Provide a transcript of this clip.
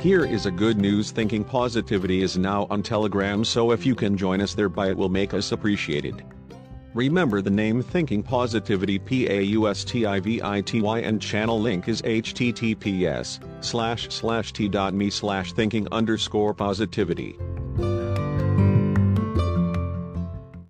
Here is a good news Thinking Positivity is now on Telegram so if you can join us thereby it will make us appreciated. Remember the name Thinking Positivity P-A-U-S-T-I-V-I-T-Y and channel link is https slash slash t.me slash thinking underscore positivity.